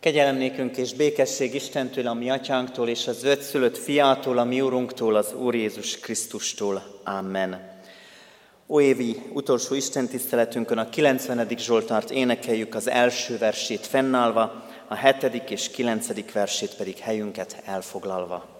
Kegyelem nékünk és békesség Istentől, a mi atyánktól, és az ötszülött fiától, a mi úrunktól, az Úr Jézus Krisztustól. Amen. Óévi utolsó Isten tiszteletünkön a 90. Zsoltárt énekeljük az első versét fennállva, a hetedik és kilencedik versét pedig helyünket elfoglalva.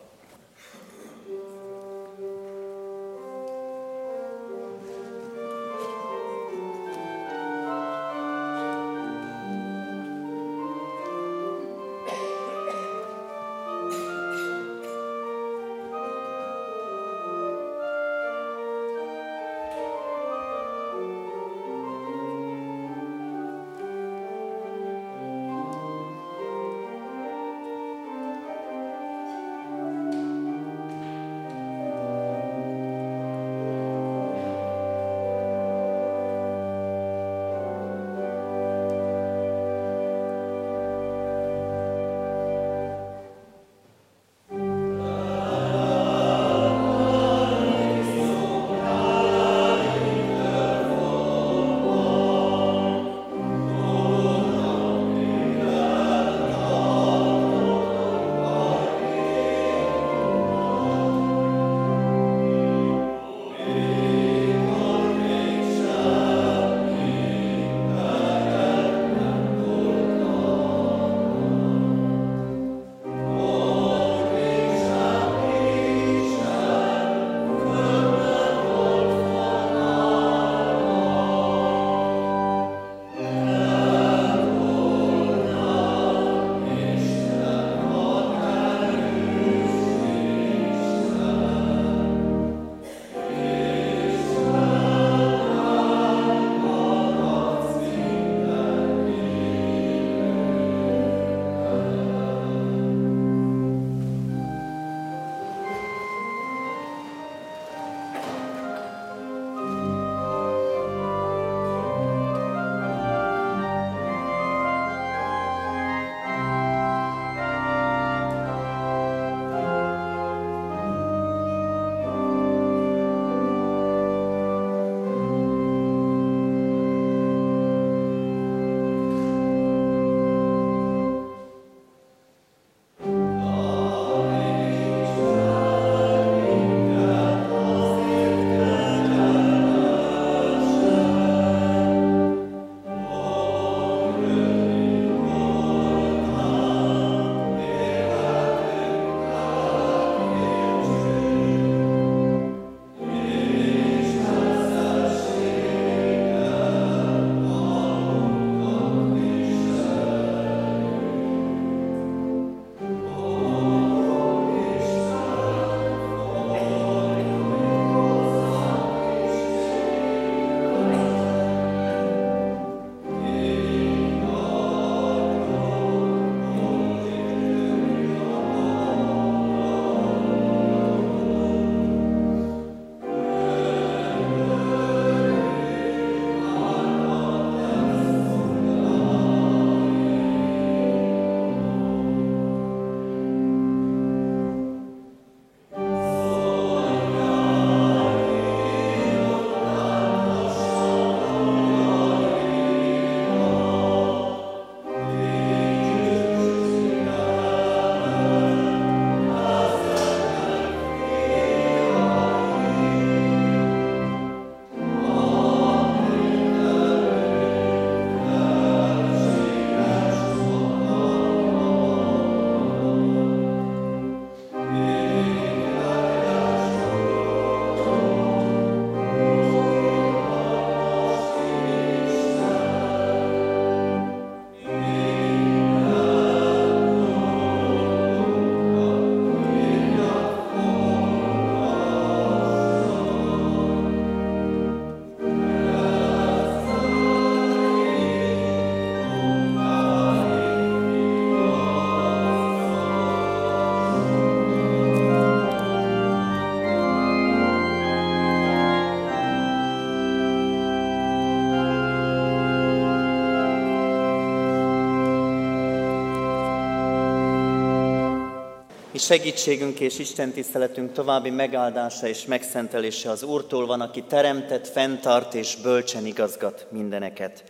Segítségünk és Isten tiszteletünk további megáldása és megszentelése az Úrtól van, aki teremtett, fenntart és bölcsen igazgat mindeneket.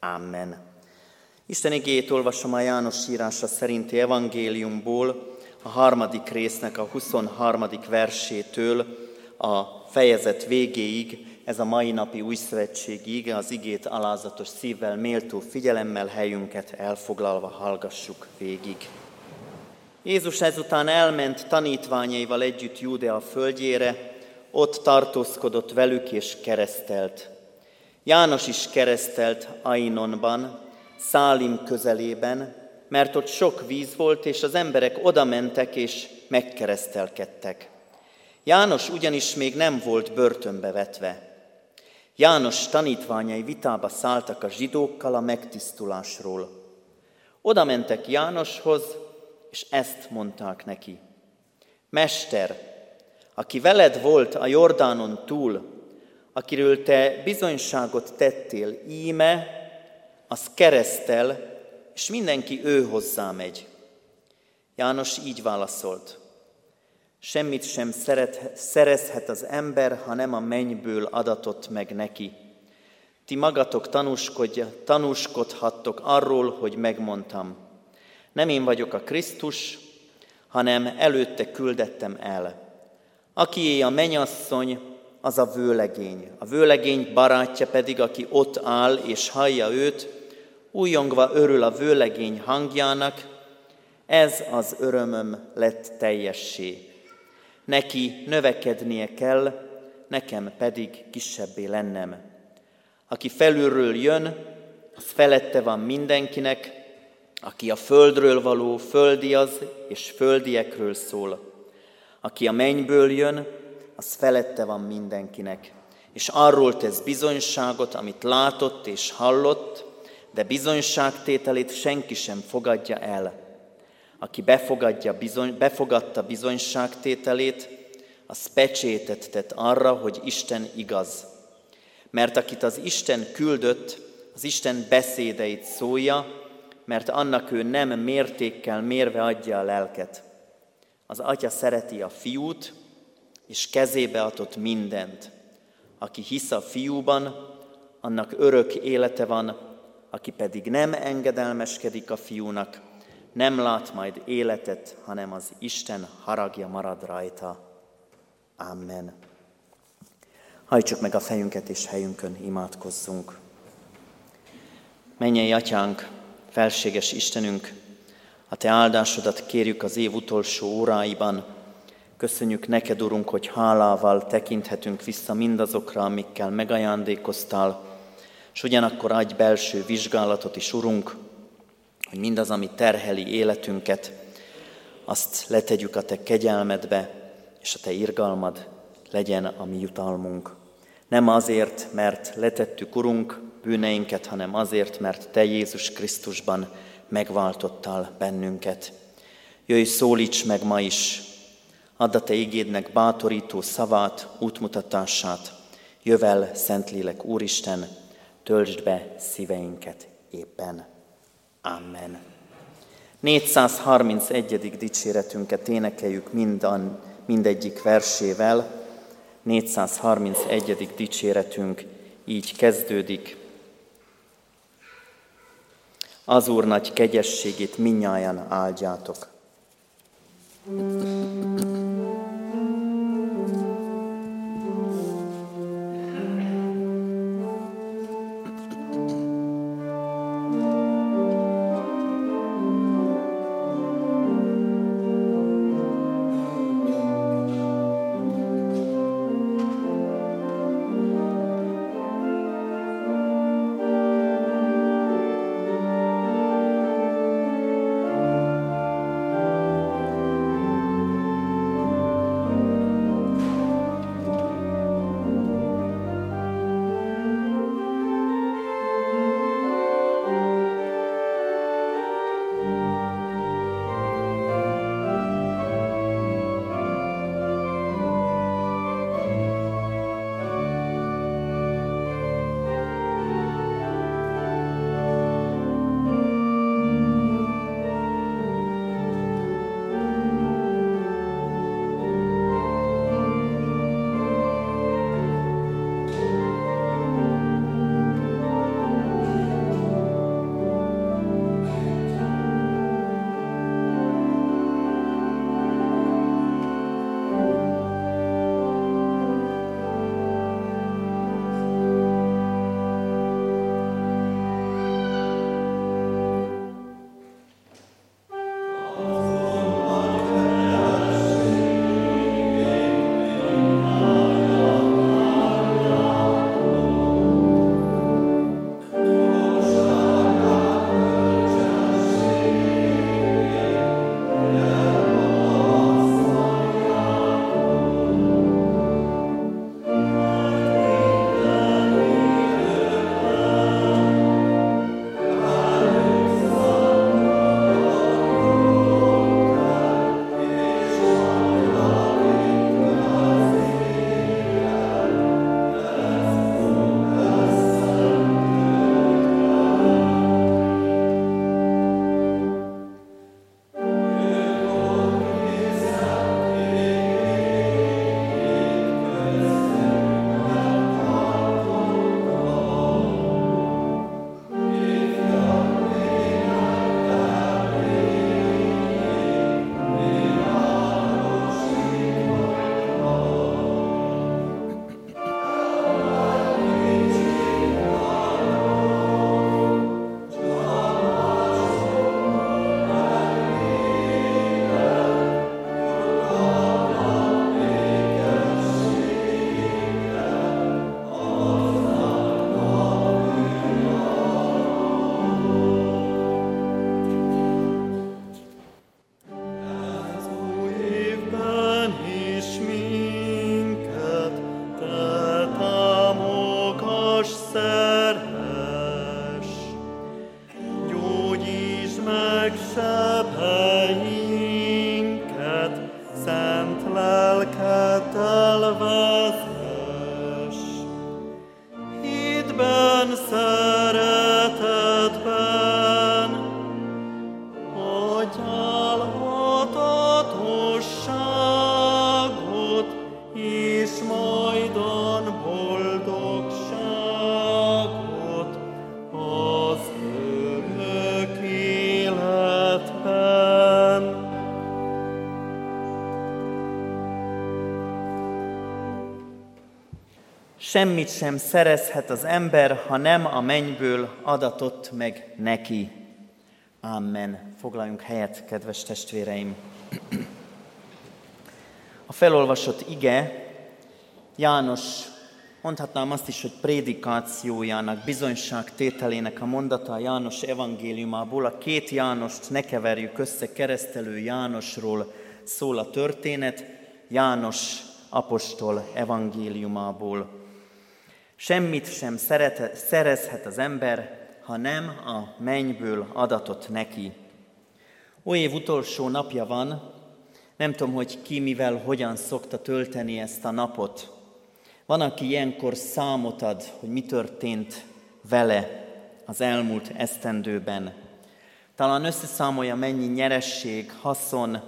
Amen. Isten igét olvasom a János írása szerinti evangéliumból, a harmadik résznek a 23. versétől a fejezet végéig, ez a mai napi új szövetségi az igét alázatos szívvel, méltó figyelemmel helyünket elfoglalva hallgassuk végig. Jézus ezután elment tanítványaival együtt Júdea földjére, ott tartózkodott velük és keresztelt. János is keresztelt Ainonban, Szálim közelében, mert ott sok víz volt, és az emberek oda mentek és megkeresztelkedtek. János ugyanis még nem volt börtönbe vetve. János tanítványai vitába szálltak a zsidókkal a megtisztulásról. Oda mentek Jánoshoz, és ezt mondták neki. Mester, aki veled volt a Jordánon túl, akiről te bizonyságot tettél, íme, az keresztel, és mindenki ő hozzá megy. János így válaszolt. Semmit sem szeret, szerezhet az ember, ha nem a mennyből adatott meg neki. Ti magatok tanúskodhattok arról, hogy megmondtam. Nem én vagyok a Krisztus, hanem előtte küldettem el. Akié a menyasszony, az a vőlegény. A vőlegény barátja pedig, aki ott áll és hallja őt, újongva örül a vőlegény hangjának, ez az örömöm lett teljessé. Neki növekednie kell, nekem pedig kisebbé lennem. Aki felülről jön, az felette van mindenkinek, aki a földről való, földi az, és földiekről szól. Aki a mennyből jön, az felette van mindenkinek. És arról tesz bizonyságot, amit látott és hallott, de bizonyságtételét senki sem fogadja el. Aki befogadja bizony, befogadta bizonyságtételét, az pecsétet tett arra, hogy Isten igaz. Mert akit az Isten küldött, az Isten beszédeit szólja, mert annak ő nem mértékkel mérve adja a lelket. Az atya szereti a fiút, és kezébe adott mindent. Aki hisz a fiúban, annak örök élete van, aki pedig nem engedelmeskedik a fiúnak, nem lát majd életet, hanem az Isten haragja marad rajta. Amen. Hajtsuk meg a fejünket és helyünkön imádkozzunk. Menjen, Atyánk, felséges Istenünk, a Te áldásodat kérjük az év utolsó óráiban. Köszönjük neked, Urunk, hogy hálával tekinthetünk vissza mindazokra, amikkel megajándékoztál, és ugyanakkor adj belső vizsgálatot is, Urunk, hogy mindaz, ami terheli életünket, azt letegyük a Te kegyelmedbe, és a Te irgalmad legyen a mi jutalmunk. Nem azért, mert letettük, Urunk, bűneinket, hanem azért, mert Te Jézus Krisztusban megváltottál bennünket. Jöjj, szólíts meg ma is, add a Te igédnek bátorító szavát, útmutatását. Jövel, Szentlélek Úristen, töltsd be szíveinket éppen. Amen. 431. dicséretünket énekeljük mindan, mindegyik versével. 431. dicséretünk így kezdődik. Az Úr nagy kegyességét minnyáján áldjátok. Mm. Semmit sem szerezhet az ember, ha nem a mennyből adatott meg neki. Amen. Foglaljunk helyet, kedves testvéreim. A felolvasott ige János, mondhatnám azt is, hogy prédikációjának, bizonyságtételének a mondata a János evangéliumából. A két Jánost ne keverjük össze, keresztelő Jánosról szól a történet, János apostol evangéliumából. Semmit sem szerete, szerezhet az ember, ha nem a mennyből adatot neki. Ó év utolsó napja van, nem tudom, hogy ki mivel, hogyan szokta tölteni ezt a napot. Van, aki ilyenkor számot ad, hogy mi történt vele az elmúlt esztendőben. Talán összeszámolja, mennyi nyeresség, haszon,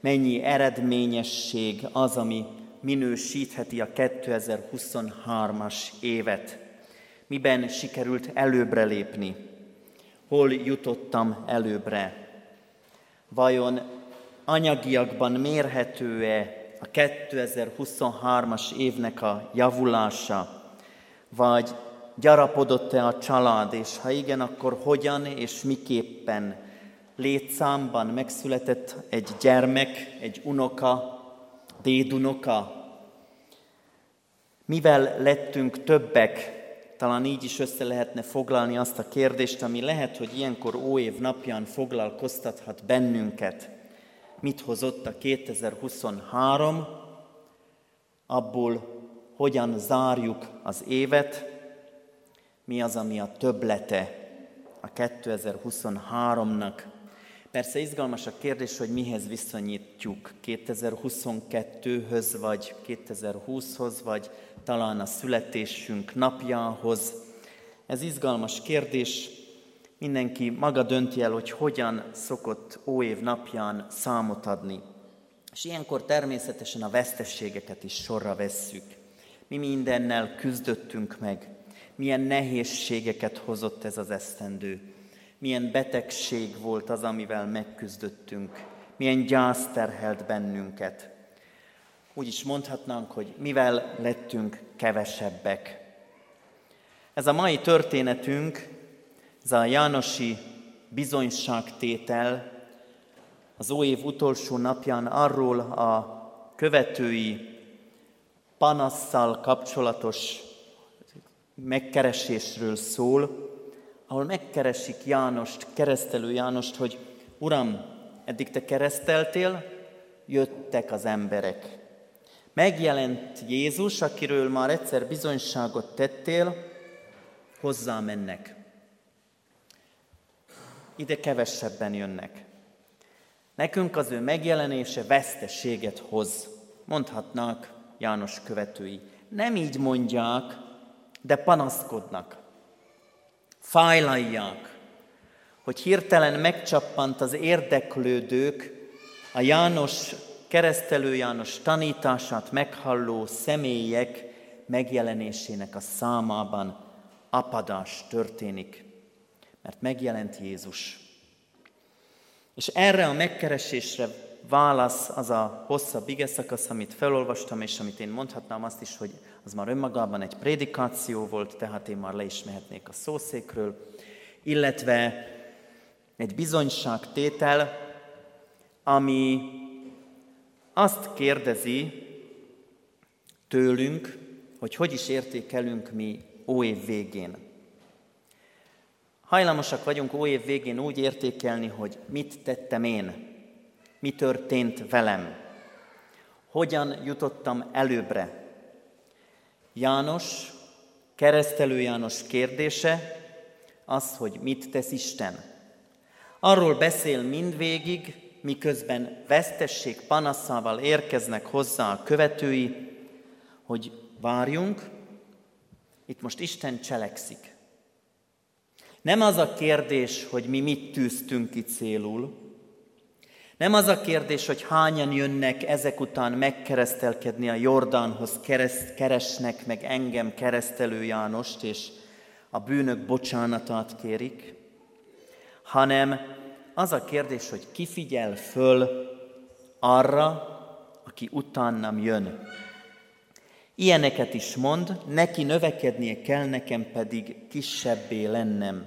mennyi eredményesség az, ami minősítheti a 2023-as évet? Miben sikerült előbbre lépni? Hol jutottam előbbre? Vajon anyagiakban mérhető-e a 2023-as évnek a javulása? Vagy gyarapodott-e a család, és ha igen, akkor hogyan és miképpen? Létszámban megszületett egy gyermek, egy unoka, dédunoka, mivel lettünk többek, talán így is össze lehetne foglalni azt a kérdést, ami lehet, hogy ilyenkor óév napján foglalkoztathat bennünket. Mit hozott a 2023, abból hogyan zárjuk az évet, mi az, ami a többlete a 2023-nak, Persze izgalmas a kérdés, hogy mihez viszonyítjuk, 2022-höz, vagy 2020-hoz, vagy talán a születésünk napjához. Ez izgalmas kérdés, mindenki maga dönti el, hogy hogyan szokott óév napján számot adni. És ilyenkor természetesen a vesztességeket is sorra vesszük. Mi mindennel küzdöttünk meg, milyen nehézségeket hozott ez az esztendő milyen betegség volt az, amivel megküzdöttünk, milyen gyász terhelt bennünket. Úgy is mondhatnánk, hogy mivel lettünk kevesebbek. Ez a mai történetünk, ez a Jánosi bizonyságtétel az óév utolsó napján arról a követői panasszal kapcsolatos megkeresésről szól, ahol megkeresik Jánost, keresztelő Jánost, hogy Uram, eddig te kereszteltél, jöttek az emberek. Megjelent Jézus, akiről már egyszer bizonyságot tettél, hozzá mennek. Ide kevesebben jönnek. Nekünk az ő megjelenése veszteséget hoz, mondhatnák János követői. Nem így mondják, de panaszkodnak fájlalják, hogy hirtelen megcsappant az érdeklődők a János, keresztelő János tanítását meghalló személyek megjelenésének a számában apadás történik, mert megjelent Jézus. És erre a megkeresésre válasz az a hosszabb ige szakasz, amit felolvastam, és amit én mondhatnám azt is, hogy az már önmagában egy prédikáció volt, tehát én már le is mehetnék a szószékről, illetve egy bizonyságtétel, ami azt kérdezi tőlünk, hogy hogy is értékelünk mi óév végén. Hajlamosak vagyunk óév végén úgy értékelni, hogy mit tettem én, mi történt velem, hogyan jutottam előbbre, János, keresztelő János kérdése az, hogy mit tesz Isten. Arról beszél mindvégig, miközben vesztesség panaszával érkeznek hozzá a követői, hogy várjunk, itt most Isten cselekszik. Nem az a kérdés, hogy mi mit tűztünk ki célul, Nem az a kérdés, hogy hányan jönnek ezek után megkeresztelkedni a Jordánhoz, kereszt, keresnek meg engem, keresztelő Jánost, és a bűnök bocsánatát kérik, hanem az a kérdés, hogy ki figyel föl arra, aki utánam jön. Ilyeneket is mond, neki növekednie kell, nekem pedig kisebbé lennem.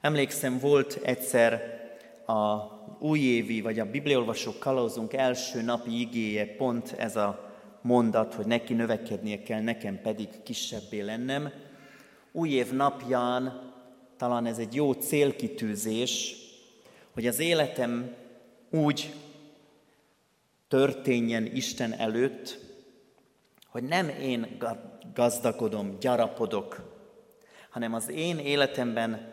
Emlékszem, volt egyszer a újévi, vagy a bibliolvasó kalauzunk első napi igéje pont ez a mondat, hogy neki növekednie kell, nekem pedig kisebbé lennem. Új év napján talán ez egy jó célkitűzés, hogy az életem úgy történjen Isten előtt, hogy nem én gazdagodom, gyarapodok, hanem az én életemben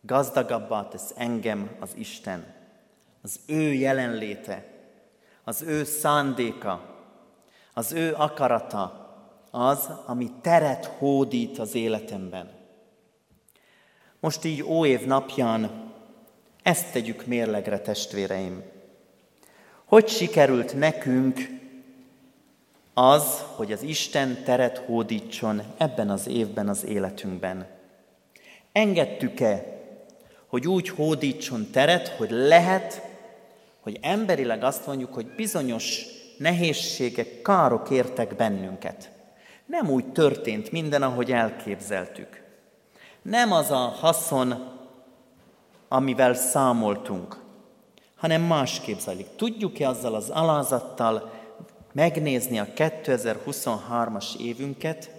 gazdagabbá tesz engem az Isten. Az ő jelenléte, az ő szándéka, az ő akarata az, ami teret hódít az életemben. Most így óév napján ezt tegyük mérlegre, testvéreim. Hogy sikerült nekünk az, hogy az Isten teret hódítson ebben az évben az életünkben? Engedtük-e, hogy úgy hódítson teret, hogy lehet, hogy emberileg azt mondjuk, hogy bizonyos nehézségek, károk értek bennünket. Nem úgy történt minden, ahogy elképzeltük. Nem az a haszon, amivel számoltunk, hanem másképp zajlik. Tudjuk-e azzal az alázattal megnézni a 2023-as évünket,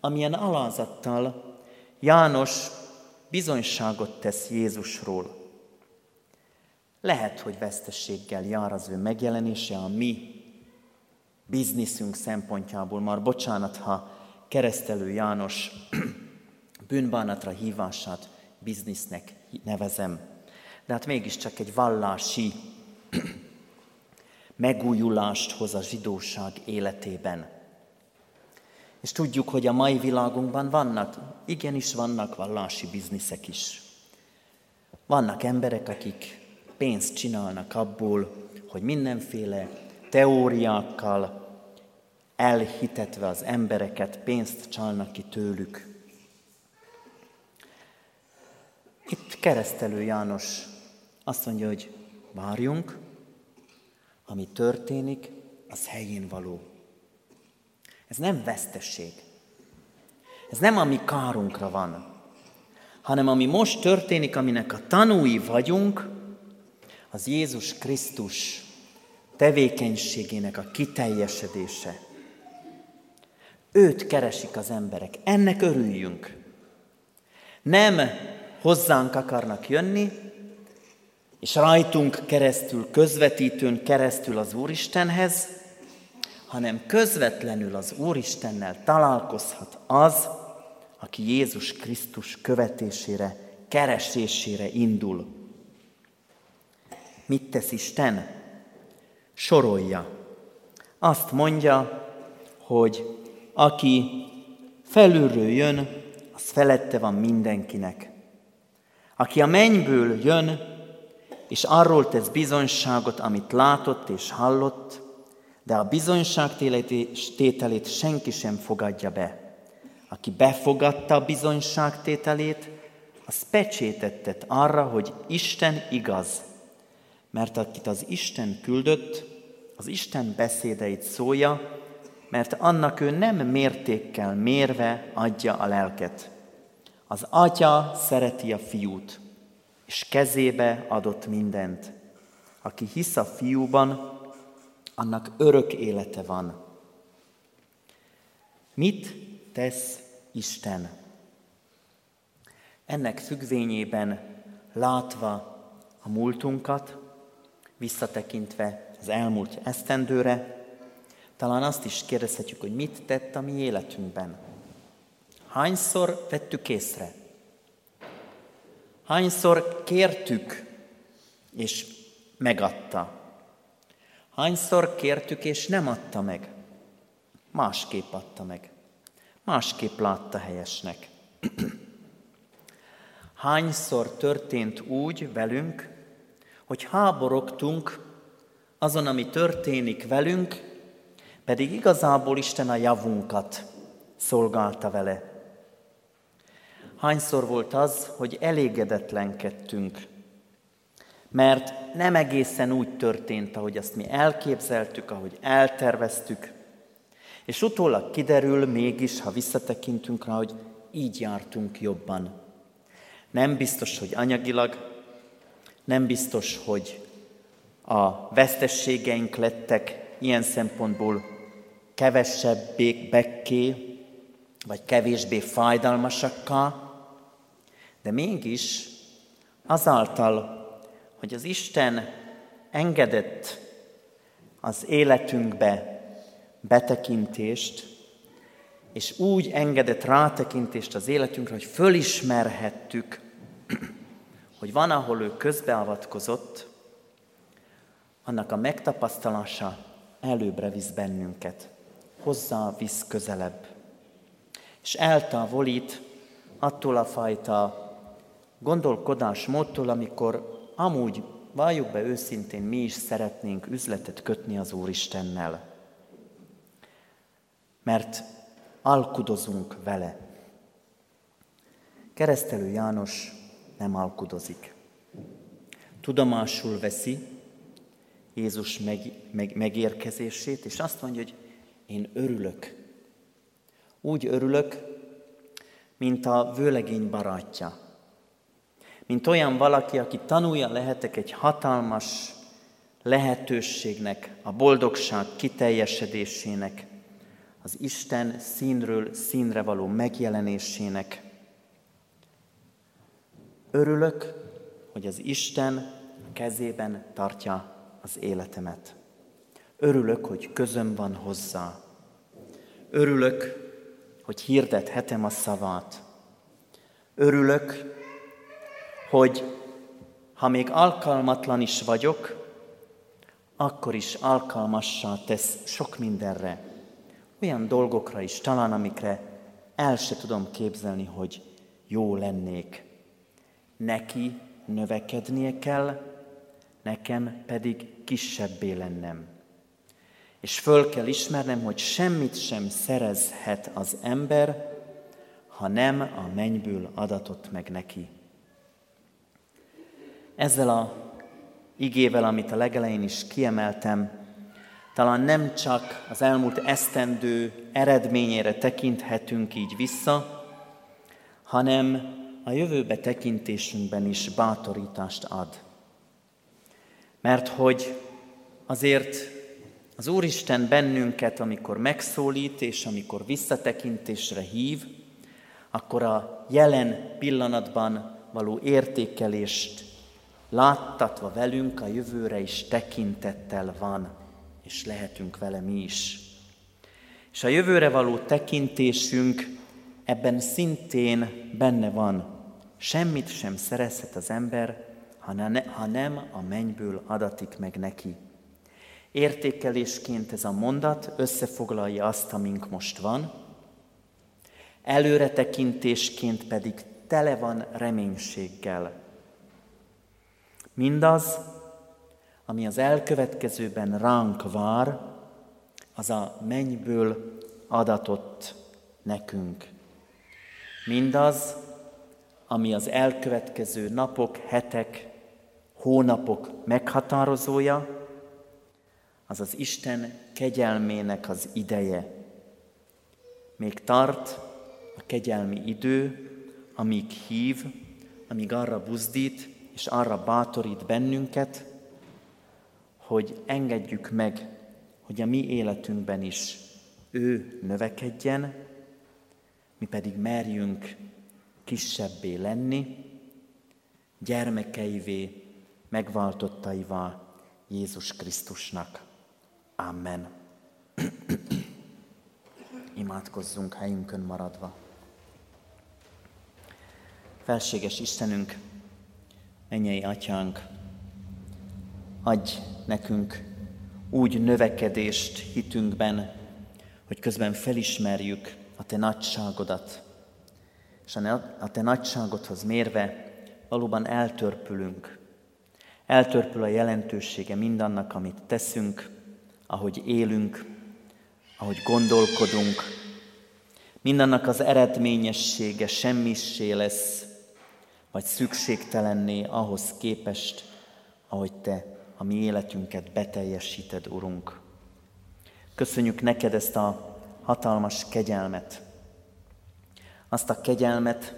amilyen alázattal János bizonyságot tesz Jézusról. Lehet, hogy vesztességgel jár az ő megjelenése a mi bizniszünk szempontjából. Már bocsánat, ha keresztelő János bűnbánatra hívását biznisznek nevezem. De hát mégiscsak egy vallási megújulást hoz a zsidóság életében. És tudjuk, hogy a mai világunkban vannak, igenis vannak vallási bizniszek is. Vannak emberek, akik pénzt csinálnak abból, hogy mindenféle teóriákkal elhitetve az embereket pénzt csalnak ki tőlük. Itt keresztelő János azt mondja, hogy várjunk, ami történik, az helyén való. Ez nem vesztesség. Ez nem ami kárunkra van, hanem ami most történik, aminek a tanúi vagyunk, az Jézus Krisztus tevékenységének a kiteljesedése. Őt keresik az emberek, ennek örüljünk. Nem hozzánk akarnak jönni, és rajtunk keresztül, közvetítőn keresztül az Úristenhez, hanem közvetlenül az Úristennel találkozhat az, aki Jézus Krisztus követésére, keresésére indul. Mit tesz Isten? Sorolja. Azt mondja, hogy aki felülről jön, az felette van mindenkinek. Aki a mennyből jön, és arról tesz bizonyságot, amit látott és hallott, de a bizonyság tételét senki sem fogadja be. Aki befogadta a bizonyság tételét, az pecsétettet arra, hogy Isten igaz, mert akit az Isten küldött, az Isten beszédeit szólja, mert annak ő nem mértékkel mérve adja a lelket. Az atya szereti a fiút, és kezébe adott mindent. Aki hisz a fiúban, annak örök élete van. Mit tesz Isten? Ennek függvényében látva a múltunkat, visszatekintve az elmúlt esztendőre, talán azt is kérdezhetjük, hogy mit tett a mi életünkben. Hányszor vettük észre? Hányszor kértük, és megadta? Hányszor kértük, és nem adta meg? Másképp adta meg. Másképp látta helyesnek. Hányszor történt úgy velünk, hogy háborogtunk azon, ami történik velünk, pedig igazából Isten a javunkat szolgálta vele. Hányszor volt az, hogy elégedetlenkedtünk, mert nem egészen úgy történt, ahogy azt mi elképzeltük, ahogy elterveztük, és utólag kiderül mégis, ha visszatekintünk rá, hogy így jártunk jobban. Nem biztos, hogy anyagilag, nem biztos, hogy a vesztességeink lettek ilyen szempontból kevesebbé bekké, vagy kevésbé fájdalmasakká, de mégis azáltal, hogy az Isten engedett az életünkbe betekintést, és úgy engedett rátekintést az életünkre, hogy fölismerhettük, hogy van, ahol ő közbeavatkozott, annak a megtapasztalása előbbre visz bennünket, hozzá visz közelebb, és eltávolít attól a fajta gondolkodásmódtól, amikor amúgy, valljuk be őszintén, mi is szeretnénk üzletet kötni az Úristennel. Mert alkudozunk vele. Keresztelő János nem alkudozik. Tudomásul veszi Jézus meg, meg, megérkezését, és azt mondja, hogy én örülök. Úgy örülök, mint a vőlegény barátja. Mint olyan valaki, aki tanulja lehetek egy hatalmas lehetőségnek, a boldogság kiteljesedésének, az Isten színről színre való megjelenésének. Örülök, hogy az Isten kezében tartja az életemet. Örülök, hogy közöm van hozzá. Örülök, hogy hirdethetem a szavát. Örülök, hogy ha még alkalmatlan is vagyok, akkor is alkalmassá tesz sok mindenre, olyan dolgokra is talán, amikre el se tudom képzelni, hogy jó lennék. Neki növekednie kell, nekem pedig kisebbé lennem. És föl kell ismernem, hogy semmit sem szerezhet az ember, ha nem a mennyből adatott meg neki. Ezzel a igével, amit a legelején is kiemeltem, talán nem csak az elmúlt esztendő eredményére tekinthetünk így vissza, hanem a jövőbe tekintésünkben is bátorítást ad. Mert hogy azért az Úristen bennünket, amikor megszólít és amikor visszatekintésre hív, akkor a jelen pillanatban való értékelést láttatva velünk a jövőre is tekintettel van és lehetünk vele mi is. És a jövőre való tekintésünk ebben szintén benne van. Semmit sem szerezhet az ember, ha nem a mennyből adatik meg neki. Értékelésként ez a mondat összefoglalja azt, amink most van, előretekintésként pedig tele van reménységgel. Mindaz, ami az elkövetkezőben ránk vár, az a mennyből adatott nekünk. Mindaz, ami az elkövetkező napok, hetek, hónapok meghatározója, az az Isten kegyelmének az ideje. Még tart a kegyelmi idő, amíg hív, amíg arra buzdít és arra bátorít bennünket, hogy engedjük meg, hogy a mi életünkben is ő növekedjen, mi pedig merjünk kisebbé lenni, gyermekeivé, megváltottaivá Jézus Krisztusnak. Amen. Imádkozzunk helyünkön maradva. Felséges Istenünk, mennyei atyánk, adj nekünk úgy növekedést hitünkben, hogy közben felismerjük a Te nagyságodat, és a Te nagyságodhoz mérve valóban eltörpülünk. Eltörpül a jelentősége mindannak, amit teszünk, ahogy élünk, ahogy gondolkodunk. Mindannak az eredményessége semmissé lesz, vagy szükségtelenné ahhoz képest, ahogy Te a mi életünket beteljesíted, Urunk. Köszönjük neked ezt a hatalmas kegyelmet, azt a kegyelmet,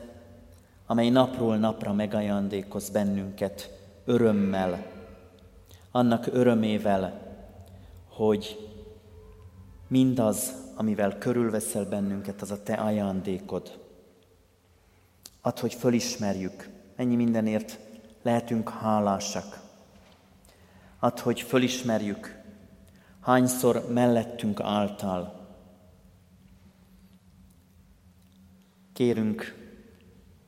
amely napról napra megajándékoz bennünket örömmel, annak örömével, hogy mindaz, amivel körülveszel bennünket, az a te ajándékod. Add, hogy fölismerjük, ennyi mindenért lehetünk hálásak. Add, hogy fölismerjük, hányszor mellettünk által. Kérünk,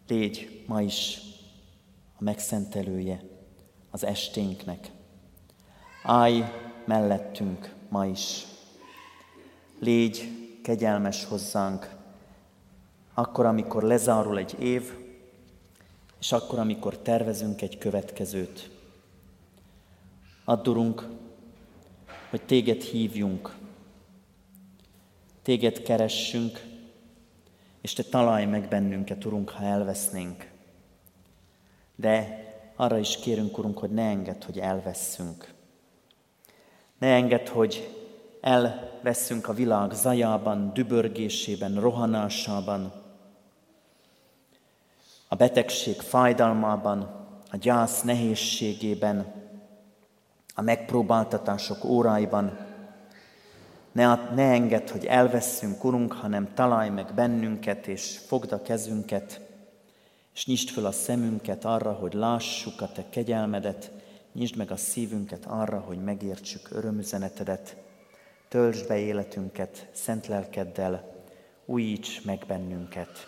légy ma is a megszentelője az esténknek. Állj mellettünk ma is. Légy kegyelmes hozzánk, akkor, amikor lezárul egy év, és akkor, amikor tervezünk egy következőt. Addurunk, hogy téged hívjunk, téged keressünk, és te találj meg bennünket, Urunk, ha elvesznénk. De arra is kérünk, Urunk, hogy ne engedd, hogy elveszünk. Ne engedd, hogy elveszünk a világ zajában, dübörgésében, rohanásában, a betegség fájdalmában, a gyász nehézségében, a megpróbáltatások óráiban. Ne, ne engedd, hogy elveszünk, Urunk, hanem találj meg bennünket, és fogd a kezünket, és nyisd föl a szemünket arra, hogy lássuk a Te kegyelmedet, nyisd meg a szívünket arra, hogy megértsük örömüzenetedet, töltsd be életünket szent lelkeddel, újíts meg bennünket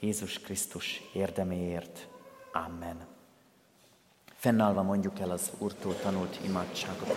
Jézus Krisztus érdeméért. Amen. Fennállva mondjuk el az Úrtól tanult imádságot.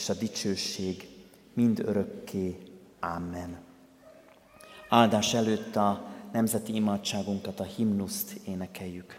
és a dicsőség mind örökké. Amen. Áldás előtt a nemzeti imádságunkat, a himnuszt énekeljük.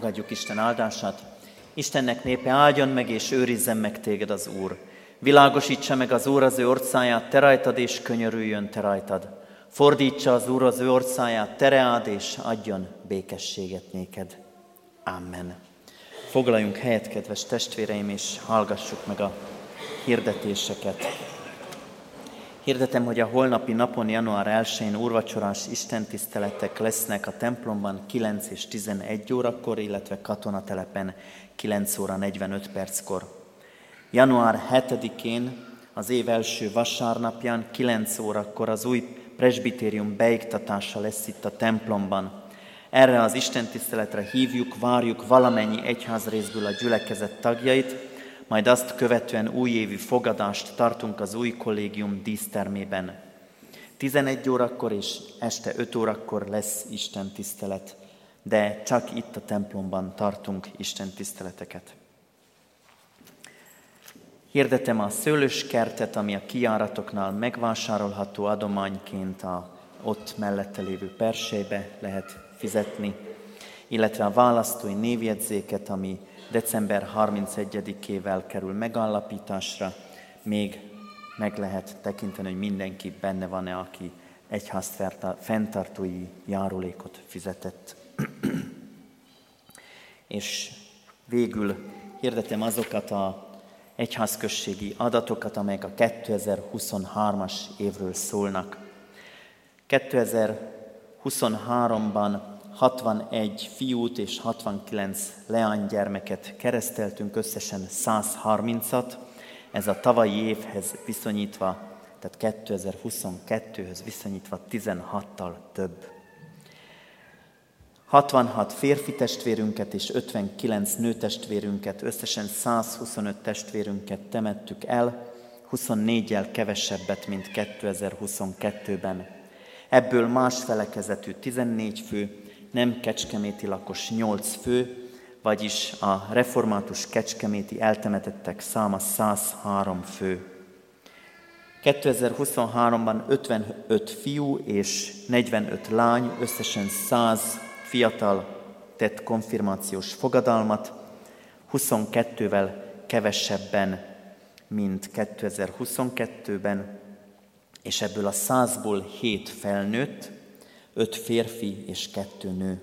Fogadjuk Isten áldását. Istennek népe áldjon meg és őrizzen meg téged az Úr. Világosítsa meg az Úr az ő orcáját, te rajtad, és könyörüljön te rajtad. Fordítsa az Úr az ő orcáját, tereád, és adjon békességet néked. Amen. Foglaljunk helyet, kedves testvéreim, és hallgassuk meg a hirdetéseket. Hirdetem, hogy a holnapi napon, január 1-én úrvacsorás istentiszteletek lesznek a templomban 9 és 11 órakor, illetve katonatelepen 9 óra 45 perckor. Január 7-én, az év első vasárnapján, 9 órakor az új presbitérium beiktatása lesz itt a templomban. Erre az istentiszteletre hívjuk, várjuk valamennyi egyházrészből a gyülekezet tagjait, majd azt követően újévi fogadást tartunk az új kollégium dísztermében. 11 órakor és este 5 órakor lesz Isten tisztelet, de csak itt a templomban tartunk Isten tiszteleteket. Hirdetem a szőlőskertet, ami a kiáratoknál megvásárolható adományként a ott mellette lévő persébe lehet fizetni, illetve a választói névjegyzéket, ami december 31-ével kerül megállapításra, még meg lehet tekinteni, hogy mindenki benne van-e, aki egyház fenntartói járulékot fizetett. És végül hirdetem azokat a egyházközségi adatokat, amelyek a 2023-as évről szólnak. 2023-ban 61 fiút és 69 leánygyermeket kereszteltünk, összesen 130-at. Ez a tavalyi évhez viszonyítva, tehát 2022-höz viszonyítva 16-tal több. 66 férfi testvérünket és 59 nőtestvérünket, összesen 125 testvérünket temettük el, 24-jel kevesebbet, mint 2022-ben. Ebből más felekezetű 14 fő, nem kecskeméti lakos 8 fő, vagyis a református kecskeméti eltemetettek száma 103 fő. 2023-ban 55 fiú és 45 lány, összesen 100 fiatal tett konfirmációs fogadalmat, 22-vel kevesebben, mint 2022-ben, és ebből a százból hét felnőtt, öt férfi és kettő nő.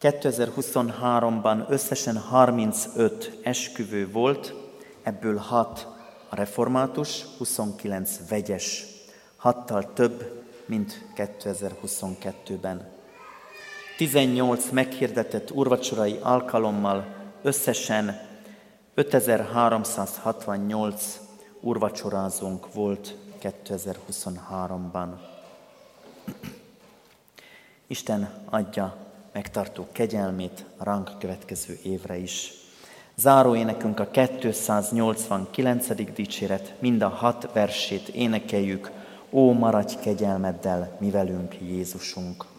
2023-ban összesen 35 esküvő volt, ebből 6 a református, 29 vegyes, hattal több, mint 2022-ben. 18 meghirdetett urvacsorai alkalommal összesen 5368 urvacsorázónk volt 2023-ban. Isten adja megtartó kegyelmét a ránk következő évre is. Záró énekünk a 289. dicséret, mind a hat versét énekeljük, Ó, maradj kegyelmeddel, mi velünk, Jézusunk!